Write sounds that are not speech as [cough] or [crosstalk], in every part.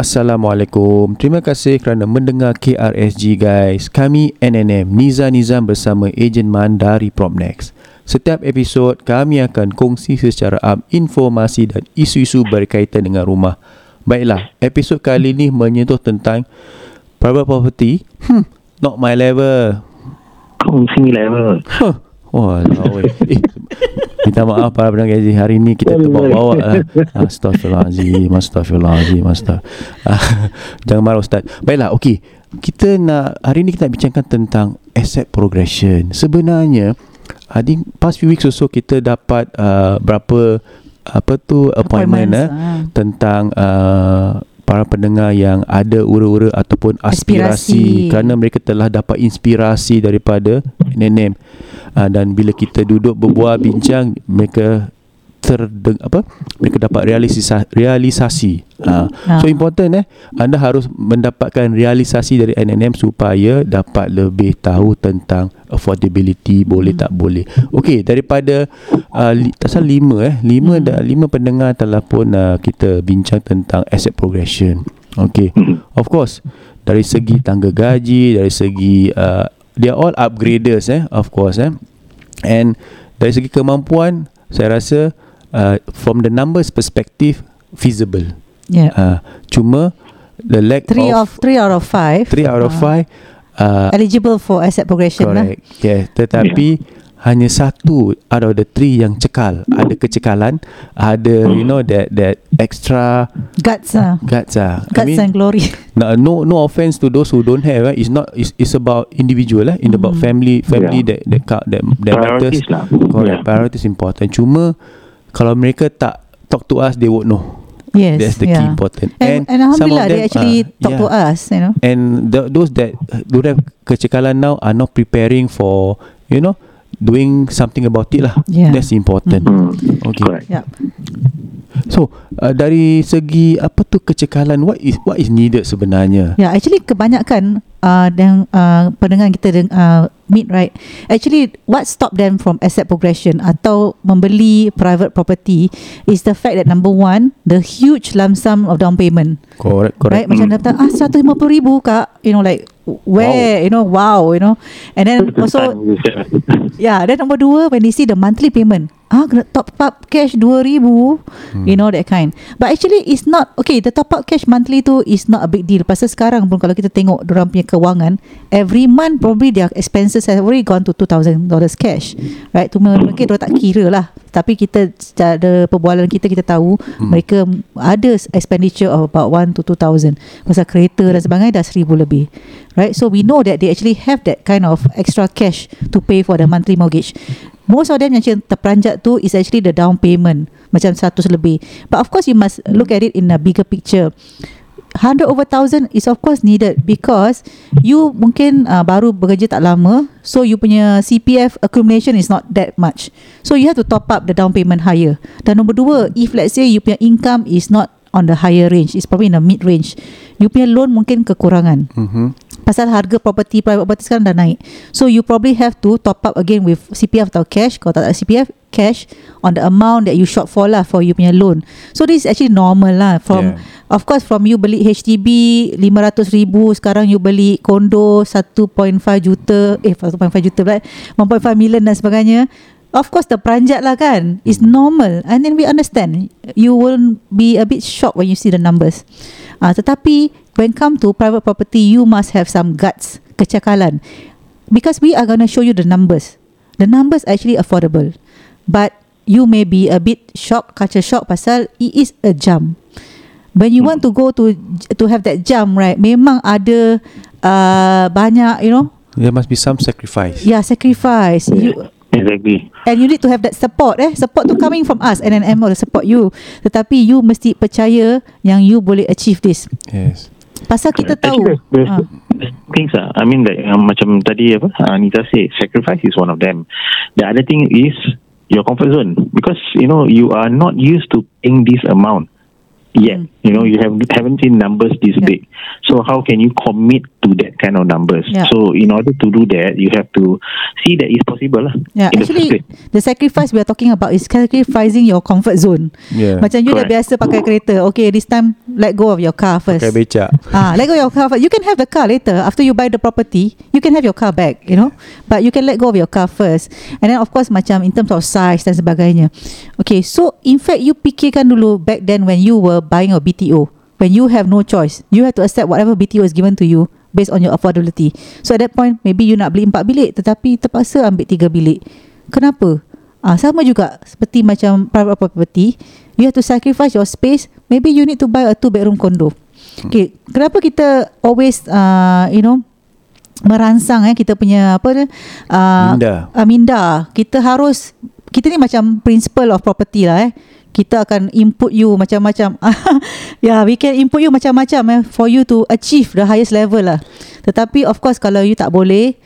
Assalamualaikum. Terima kasih kerana mendengar KRSG guys. Kami NNM Niza Nizam bersama Ejen Man dari Propnex. Setiap episod kami akan kongsi secara am informasi dan isu-isu berkaitan dengan rumah. Baiklah, episod kali ini menyentuh tentang private property. Hmm, not my level. Kongsi level. Huh. Walau eh, Minta maaf para pendengar gaji Hari ni kita terbawa-bawa uh, Astaghfirullahaladzim Astaghfirullahaladzim Astaghfirullah. Uh, Jangan marah Ustaz. Baiklah okey. Kita nak Hari ni kita nak bincangkan tentang Asset progression. Sebenarnya I think past few weeks also Kita dapat uh, Berapa Apa tu Appointment eh, ah. Tentang uh, para pendengar yang ada ura-ura ataupun aspirasi, Aspirasi. kerana mereka telah dapat inspirasi daripada NNM uh, dan bila kita duduk berbual bincang mereka terdeng apa mereka dapat realisasi realisasi. Uh, Ah. so important eh anda harus mendapatkan realisasi dari NNM supaya dapat lebih tahu tentang affordability boleh tak boleh. Okey daripada uh, li, tak salah lima eh lima hmm. dah lima pendengar telah pun uh, kita bincang tentang asset progression. Okey. Of course dari segi tangga gaji dari segi uh, they are all upgraders eh of course eh. And dari segi kemampuan saya rasa uh, from the numbers perspective feasible Yeah. uh, cuma the lack Three of of three out of five. three out of uh, five uh, eligible for asset progression lah. correct yeah tetapi hanya satu out of the three yang cekal ada kecekalan ada you know that that extra Guts ah. guts ah I Guts mean and glory. no no no offense to those who don't have eh. it's not it's, it's about individual eh. in about Mm. family family Yeah. that that that, that, that matters Priorities lah. correct Yeah. priorities important cuma kalau mereka tak talk to us they won't know Yes. that's the yeah. key important And, and, some of alhamdulillah they them, actually uh, talk yeah. to us, you know. and the, those that don't have kecekalan now are not preparing for you know doing something about it lah Yeah. that's important Hmm. okay Correct. Yeah. so uh, dari segi apa tu kecekalan what is what is needed sebenarnya Yeah, actually kebanyakan uh, yang uh, pendengar kita deng- uh, meet right. Actually what stop them from asset progression atau membeli private property is the fact that number one, the huge lump sum of down payment. correct correct Right? Macam datang ah 150 ribu kak, you know like where, you know, wow, you know. And then also [laughs] Yeah, then number dua when they see the monthly payment, ah kena top up cash 2000, hmm. you know that kind. But actually it's not okay, the top up cash monthly tu is not a big deal. Pasal sekarang pun kalau kita tengok orang punya kewangan, every month probably their expenses have already gone to $2000 cash. Right? Tu mungkin orang tak kira lah. Tapi kita ada perbualan kita kita tahu hmm. mereka ada expenditure of about 1 to 2000 pasal kereta dan sebagainya dah 1000 lebih. Right? So we know that they actually have that kind of extra cash to pay for the monthly mortgage. Most of them yang terperanjat tu is actually the down payment macam 100 lebih. But of course you must look at it in a bigger picture. 100 over 1000 is of course needed because you mungkin uh, baru bekerja tak lama so you punya CPF accumulation is not that much. So you have to top up the down payment higher. Dan nombor dua if let's say you punya income is not on the higher range it's probably in the mid range you punya loan mungkin kekurangan. Mm-hmm. pasal harga property private property sekarang dah naik. So you probably have to top up again with CPF atau cash. Kalau tak ada CPF cash on the amount that you shortfall lah for you punya loan. So this is actually normal lah. From Yeah. Of course from you beli HDB 500 ribu Sekarang you beli kondo 1.5 juta Eh 1.5 juta pula 1.5 million dan sebagainya. Of course the peranjat lah kan. It's normal. And then we understand You will be a bit shocked When you see the numbers. Uh, Tetapi When come to private property You must have some guts Kecakalan. Because we are going to show you the numbers. The numbers actually affordable. But You may be a bit shocked Culture shock Pasal it is a jump when you want to go to to have that jump right memang ada uh, banyak you know there must be some sacrifice yeah sacrifice you Exactly. And you need to have that support eh Support tu coming from us And NNM will support you Tetapi you mesti percaya Yang you boleh achieve this Yes. Pasal kita tahu Actually, there's, there's things ah. I mean, like, um, macam tadi apa, uh, Anita said, sacrifice is one of them. The other thing is your comfort zone because you know you are not used to paying this amount yet. You know, you have haven't seen numbers this. Yeah. big. So how can you commit to that kind of numbers? Yeah. So in order to do that, you have to see that it's possible lah. Yeah, the actually place. the sacrifice we are talking about is sacrificing your comfort zone. Yeah. Macam you dah biasa pakai kereta. Okay, this time let go of your car first. Pakai becak. Ah, let go of your car first. You can have the car later after you buy the property. You can have your car back, you know. But you can let go of your car first. And then of course macam in terms of size dan sebagainya. Okay, so in fact you fikirkan dulu back then when you were buying a BTO. When you have no choice, you have to accept whatever BTO is given to you based on your affordability. So at that point, maybe you nak beli empat bilik tetapi terpaksa ambil tiga bilik. Kenapa? Ah, sama juga seperti macam private property, you have to sacrifice your space. Maybe you need to buy a two bedroom condo. Okay, kenapa kita always uh, you know merangsang eh kita punya apa dia uh, Minda. uh, minda. Kita harus kita ni macam principle of property lah eh. Kita akan input you macam-macam. [laughs] yeah, we can input you macam-macam eh for you to achieve the highest level lah. Tetapi of course kalau you tak boleh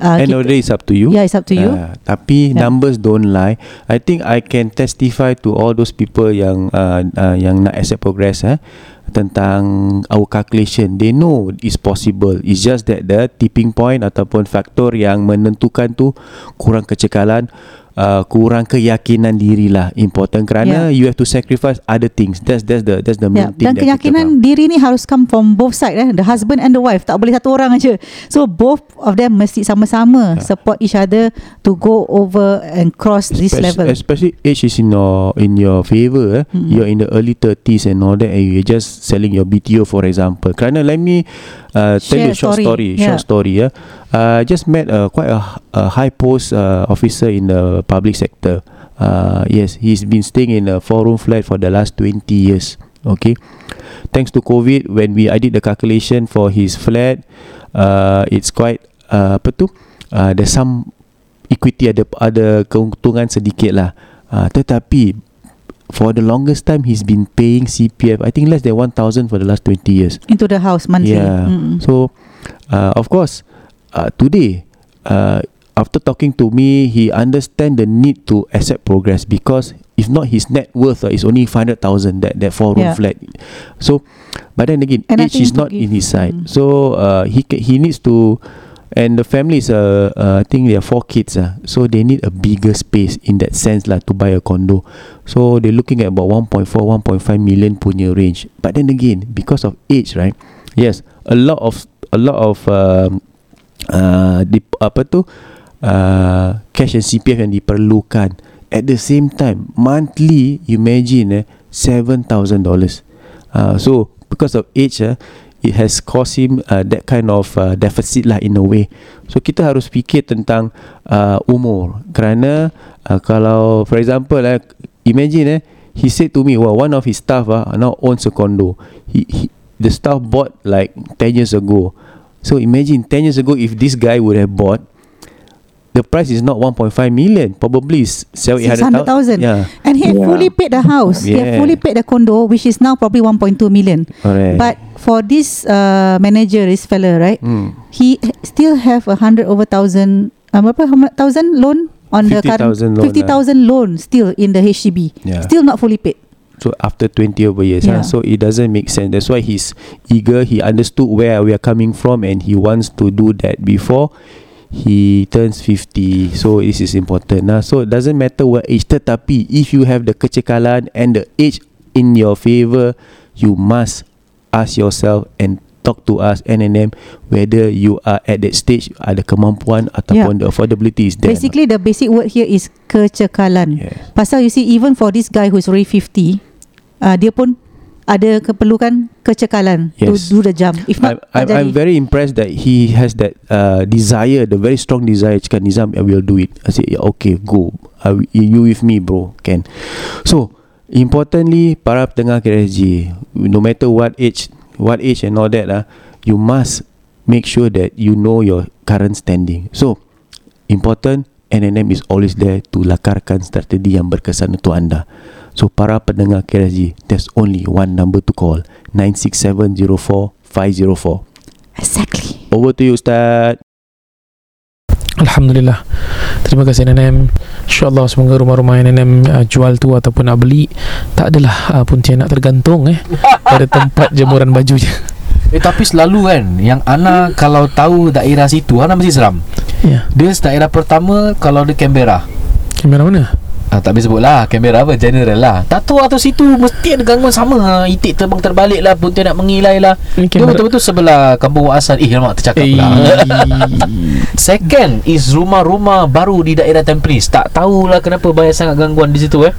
uh, End of the day it's up to you. Yeah, it's up to you. Uh, tapi Yeah. numbers don't lie. I think I can testify to all those people yang uh, uh, yang nak accept progress eh tentang our calculation. They know it's possible. It's just that the tipping point ataupun faktor yang menentukan tu kurang kecekalan Uh, kurang keyakinan diri lah important kerana Yeah. you have to sacrifice other things that's that's the that's the Yeah, main thing dan keyakinan diri ni harus come from both side eh the husband and the wife tak boleh satu orang aja so both of them mesti sama-sama support each other to go over and cross this Especially- level Especially age is in your in your favor. Eh? Mm-mm. You're in the early 30s and all that, and you're just selling your BTO, for example. Kerana let me uh, tell you a short story. story. Short story. Yeah. Uh, just met uh, quite a, a high post uh, officer in the public sector. Uh, yes, he's been staying in a four room flat for the last 20 years. Okay. Thanks to COVID, when we I did the calculation for his flat, uh, it's quite uh, apa tu? Uh, there's some equity ada ada keuntungan sedikit lah. Uh, tetapi for the longest time he's been paying CPF I think less than 1000 for the last 20 years. into the house monthly Yeah. Mm-mm. So uh, of course uh, today uh, after talking to me he understand the need to accept progress because if not his net worth uh, is only 500,000 that that four room Yeah. flat. So but then again And age is not in his side. Mm. So uh, he he needs to and the family is uh, uh, I think they are four kids uh, so they need a bigger space in that sense lah to buy a condo. So they're looking at about 1.4 1.5 million punya range. But then again because of age right? Yes a lot of a lot of um, uh, dip, apa tu uh, cash and CPF yang diperlukan. At the same time monthly you imagine eh $7,000 uh, so because of age uh, it has caused him uh, that kind of uh, deficit lah in a way. So kita harus fikir tentang uh, umur. Kerana uh, kalau for example eh, imagine eh he said to me well one of his staff uh, now owns a condo. He, he the staff bought like 10 years ago. So imagine 10 years ago if this guy would have bought the price is not 1.5 million probably is 700,000 600,000 yeah and he Yeah. fully paid the house he Yeah. fully paid the condo which is now probably 1.2 million correct but for this uh, manager this fella right hmm. he still have a hundred over thousand um, berapa how much thousand loan on the current 50,000 loan, fifty thousand loan still in the HDB Yeah. still not fully paid So after 20 over years, Yeah. huh? so it doesn't make sense. That's why he's eager. He understood where we are coming from, and he wants to do that before he turns 50. So this is important. Nah. So it doesn't matter what age. Tetapi if you have the kecekalan and the age in your favor, you must ask yourself and talk to us NNM whether you are at that stage ada kemampuan ataupun the affordability is there. basically the basic word here is kecekalan Yes. pasal you see even for this guy who's already 50 uh, dia pun ada keperlukan kecekalan Yes. to do the jump if I'm, not I'm, I'm jadi. very impressed that he has that uh, desire, the very strong desire. Cakap Nizam, I will do it. I said, yeah, okay, go. I, you with me, bro. Can. So, importantly, para pendengar KSG, no matter what age, what age and all that, uh, you must make sure that you know your current standing. So, important NNM is always there to lakarkan strategi yang berkesan untuk anda. So para pendengar KRSG, there's only one number to call, 96704504. Exactly. Over to you Ustaz. Alhamdulillah Terima kasih NNM InsyaAllah semoga rumah-rumah NNM uh, jual tu ataupun nak beli Tak adalah uh, Pontianak tergantung eh Pada tempat jemuran bajunya Eh tapi selalu kan Yang Ana kalau tahu daerah situ Ana mesti seram Ya Dia daerah pertama Kalau dia Canberra Kamera mana? Ah, tak boleh sebut lah Canberra apa? General lah. Tak tahu atau situ. Mesti ada gangguan sama. Ha. Itik terbang terbalik lah Pontianak mengilai lah. Ini Dia betul-betul sebelah Kampung Wak Asal Eh lama tercakap pula. [laughs] Second Is rumah-rumah baru Di daerah Tampines. Tak tahulah kenapa Banyak sangat gangguan di situ eh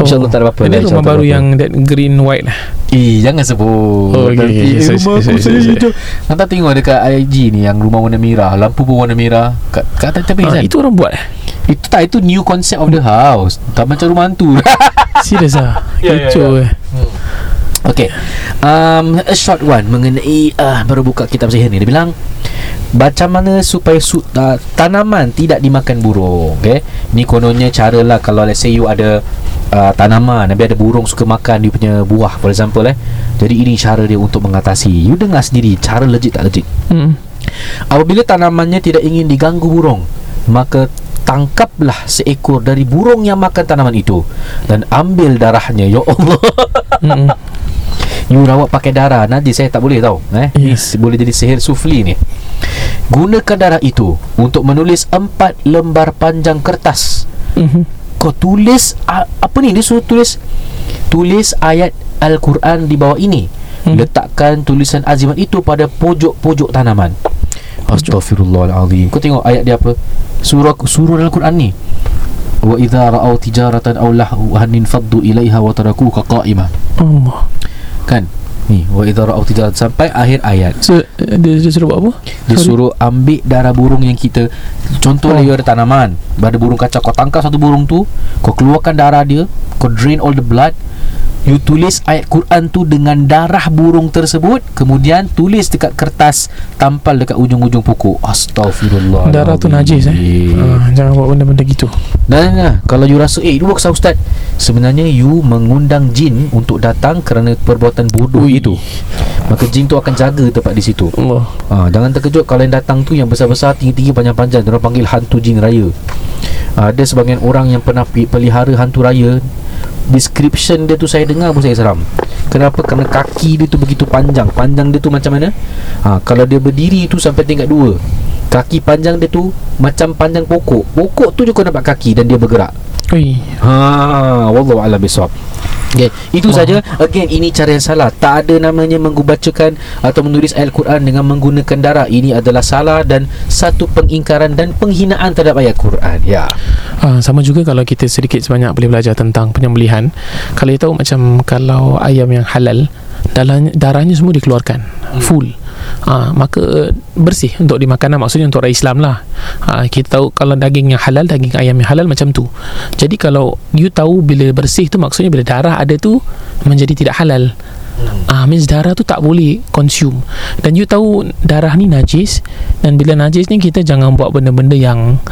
InsyaAllah tak ada apa-apa. Ini rumah baru yang That green white. Lah Eh jangan sebut. Oh, okey, Nanti, eh, Sorry, Rumah sorry, aku sorry, saya sorry. Nanti tengok dekat IG ni Yang rumah warna merah. Lampu pun warna merah. Kat, kat atas Tampines ah, kan? Itu orang buat eh? Itu tak Itu new concept of the house. Tak macam rumah hantu. [laughs] Serius lah Ya, ya, Kecoh eh. Okay um, A short one Mengenai uh, Baru buka kitab sihir ni. Dia bilang Macam mana supaya su- uh, Tanaman tidak dimakan burung. Okay Ni kononnya cara lah Kalau let's say you ada uh, Tanaman Habis ada burung suka makan Dia punya buah For example eh Jadi ini cara dia untuk mengatasi You dengar sendiri Cara legit tak legit hmm. Apabila tanamannya tidak ingin diganggu burung Maka tangkaplah seekor dari burung yang makan tanaman itu Dan ambil darahnya Ya Allah Hmm. [laughs] You rawat pakai darah Najis saya tak boleh tau eh? Ya. Ni s- boleh jadi sihir sufli ni Gunakan darah itu Untuk menulis empat lembar panjang kertas Mhm. Kau tulis Apa ni dia suruh tulis Tulis ayat Al-Quran di bawah ini. Hmm. Letakkan tulisan azimat itu pada pojok-pojok tanaman. Astaghfirullahalazim Kau tengok ayat dia apa? Surah surah dalam Quran ni. Wa idza ra'aw tijaratan aw lahwan faddu ilaiha wa tarakuka qa'imah Allah. Kan Ni Wa idza ra'aw tijaratan Sampai akhir ayat So uh, dia, dia suruh buat apa? Dia Sorry. suruh ambil darah burung yang kita Contoh Oh. dia ada tanaman Ada burung kacau Kau tangkap satu burung tu Kau keluarkan darah dia Kau drain all the blood You tulis ayat Quran tu dengan darah burung tersebut Kemudian tulis dekat kertas Tampal dekat ujung-ujung pokok Astaghfirullah Darah tu najis eh ah, Jangan buat benda-benda gitu Dan nah, kalau you rasa Eh dua kesah ustaz Sebenarnya you mengundang jin Untuk datang kerana perbuatan bodoh Ui. itu Maka jin tu akan jaga tempat di situ Allah Ha, jangan terkejut kalau yang datang tu yang besar-besar, tinggi-tinggi, panjang-panjang. Diorang panggil hantu jin raya. Ha, ada sebagian orang yang pernah pelihara hantu raya. Description dia tu saya dengar pun saya seram. Kenapa? Kerana kaki dia tu begitu panjang. Panjang dia tu macam mana? Ha, kalau dia berdiri tu sampai tingkat dua. Kaki panjang dia tu macam panjang pokok. Pokok tu je kau nampak kaki dan dia bergerak. Ui Ha, wallahu a'lam bisawab. Okay, itu Wah. saja. Again, ini cara yang salah. Tak ada namanya menggubacakan atau menulis ayat Quran dengan menggunakan darah. Ini adalah salah dan satu pengingkaran dan penghinaan terhadap ayat Quran. Ya. Ah, sama juga kalau kita sedikit sebanyak boleh belajar tentang penyembelihan. Kalau kita tahu macam kalau ayam yang halal, darahnya, darahnya semua dikeluarkan hmm. full. Ah, maka bersih untuk dimakan lah. maksudnya untuk orang Islam lah. Ah, kita tahu kalau daging yang halal, daging ayam yang halal macam tu. Jadi kalau you tahu bila bersih tu maksudnya bila darah ada tu menjadi tidak halal. Ah, means darah tu tak boleh consume Dan you tahu darah ni najis Dan bila najis ni kita jangan buat benda-benda yang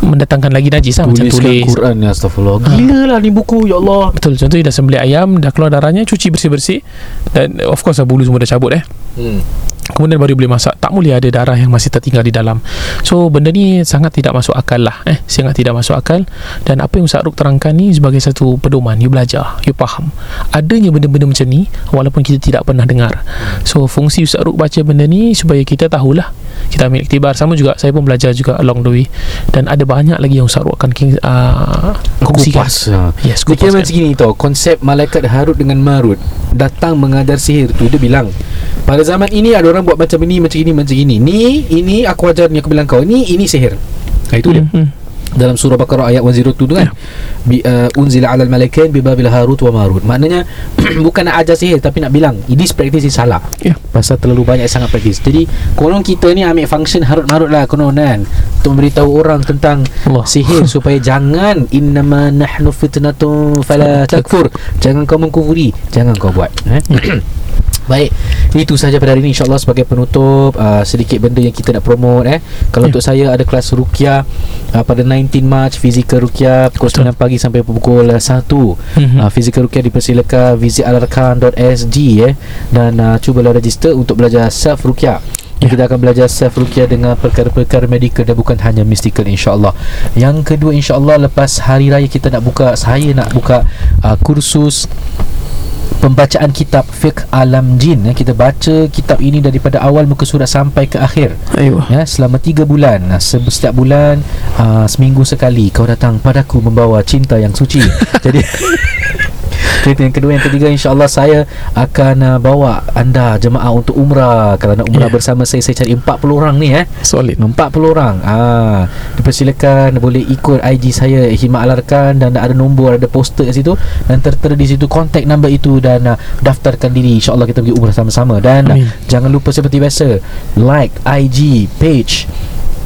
Mendatangkan lagi najis lah Macam Tuliskan tulis Quran ya astagfirullah. Gila lah ni buku ya Allah. Betul Contohnya dah sembelih ayam Dah keluar darahnya Cuci bersih-bersih Dan of course lah bulu semua dah cabut eh Hmm. Kemudian baru boleh masak. Tak boleh ada darah yang masih tertinggal di dalam. So benda ni sangat tidak masuk akal lah eh. Sangat tidak masuk akal. Dan apa yang Ustaz Ruk terangkan ni Sebagai satu pedoman. You belajar You faham. Adanya benda-benda macam ni Walaupun kita tidak pernah dengar. So fungsi Ustaz Ruk baca benda ni Supaya kita tahulah. Kita ambil iktibar. Sama juga Saya pun belajar juga along the way. Dan ada banyak lagi yang Ustaz Ruk akan uh, Kongsikan. Kupas. Ha. Yes kupaskan. macam gini tau. Konsep malaikat Harut dengan Marut Datang mengajar sihir tu Dia bilang Pada zaman ini ada orang buat macam ini Macam ini macam ini. Ni Ini aku ajar ni aku bilang kau. Ini ini sihir. Ha, Itu dia. Hmm, dalam surah Baqarah ayat 102 tu kan? Bi, uh, unzila alal malaikain bi babil harut wa marut. Maknanya [clears throat] bukan nak ajar sihir tapi nak bilang this practice is salah Ya. pasal terlalu banyak sangat praktis jadi konon kita ni ambil function harut marut lah konon kan? Untuk memberitahu orang tentang Allah. sihir [laughs] supaya jangan innama nahnu fitnatun fala takfur. Jangan kau mengkufuri jangan kau buat eh? [clears throat] Baik, itu sahaja pada hari ini. insyaAllah sebagai penutup uh, Sedikit benda yang kita nak promote eh. Kalau Ya. untuk saya ada kelas Rukia uh, Pada 19 March Fizikal Rukia Pukul 9 pagi sampai pukul 1 Mhm. uh, Fizikal Rukia dipersilakan Visit alarkan.sg eh. Dan uh, cubalah register untuk belajar self Rukia. Ya. Kita akan belajar self Rukia dengan perkara-perkara medical dan bukan hanya mystical insyaAllah. Yang kedua insyaAllah lepas hari raya kita nak buka Saya nak buka uh, kursus pembacaan kitab fiqh alam jin ya. kita baca kitab ini daripada awal muka surat sampai ke akhir Ayuh. ya selama 3 bulan setiap bulan uh, seminggu sekali kau datang padaku membawa cinta yang suci [laughs] jadi Itu yang kedua Yang ketiga InsyaAllah saya Akan uh, bawa anda Jemaah untuk umrah. Kalau nak umrah Ya. bersama saya Saya cari 40 orang ni eh. Solid. 40 orang. Ah, Dipersilakan. Boleh ikut IG saya Himat Alarkan Dan ada nombor Ada poster kat situ. Dan tertera di situ Contact number itu Dan uh, daftarkan diri. InsyaAllah kita pergi umrah sama-sama. Dan uh, Amin. jangan lupa seperti biasa Like IG Page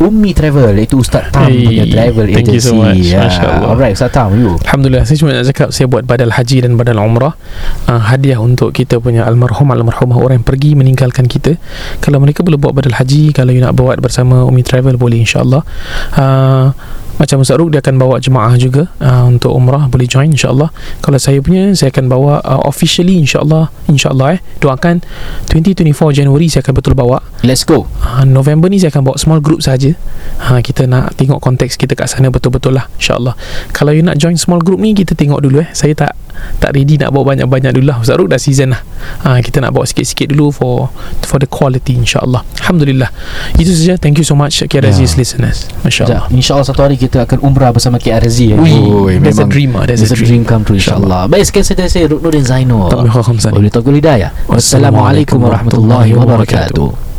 Ummi Travel Iaitu Ustaz Tam Hey, punya travel thank you agency so much. Ya. Masya Allah. Alright Ustaz Tam you Alhamdulillah Saya cuma nak cakap Saya buat badal haji dan badal umrah uh, Hadiah untuk kita punya Almarhum Almarhumah orang yang pergi Meninggalkan kita Kalau mereka boleh buat badal haji Kalau you nak buat bersama Umi Travel Boleh insyaAllah uh, macam Ustaz Ruk Dia akan bawa jemaah juga uh, Untuk umrah Boleh join insyaAllah Kalau saya punya Saya akan bawa uh, Officially insyaAllah InsyaAllah eh Doakan 2024 Januari Saya akan betul bawa Let's go uh, November ni saya akan bawa small group saja. Ha kita nak tengok konteks kita kat sana betul-betul lah insya-Allah. Kalau you nak join small group ni kita tengok dulu eh. Saya tak tak ready nak bawa banyak-banyak dulu lah. Ustaz Ruk dah season lah. Ha kita nak bawa sikit-sikit dulu for for the quality insya-Allah. Alhamdulillah. Itu saja. Thank you so much Ya. Aziz listeners. Masya-Allah. Sekejap, InsyaAllah satu hari kita akan umrah bersama KRZ Ui, Oi, there's a memang dream ah, there's, There's a dream come true insyaAllah Baik sekian saya saya Zainul khamsani. Wabillahi taufiq wal hidayah Wassalamualaikum warahmatullahi wabarakatuh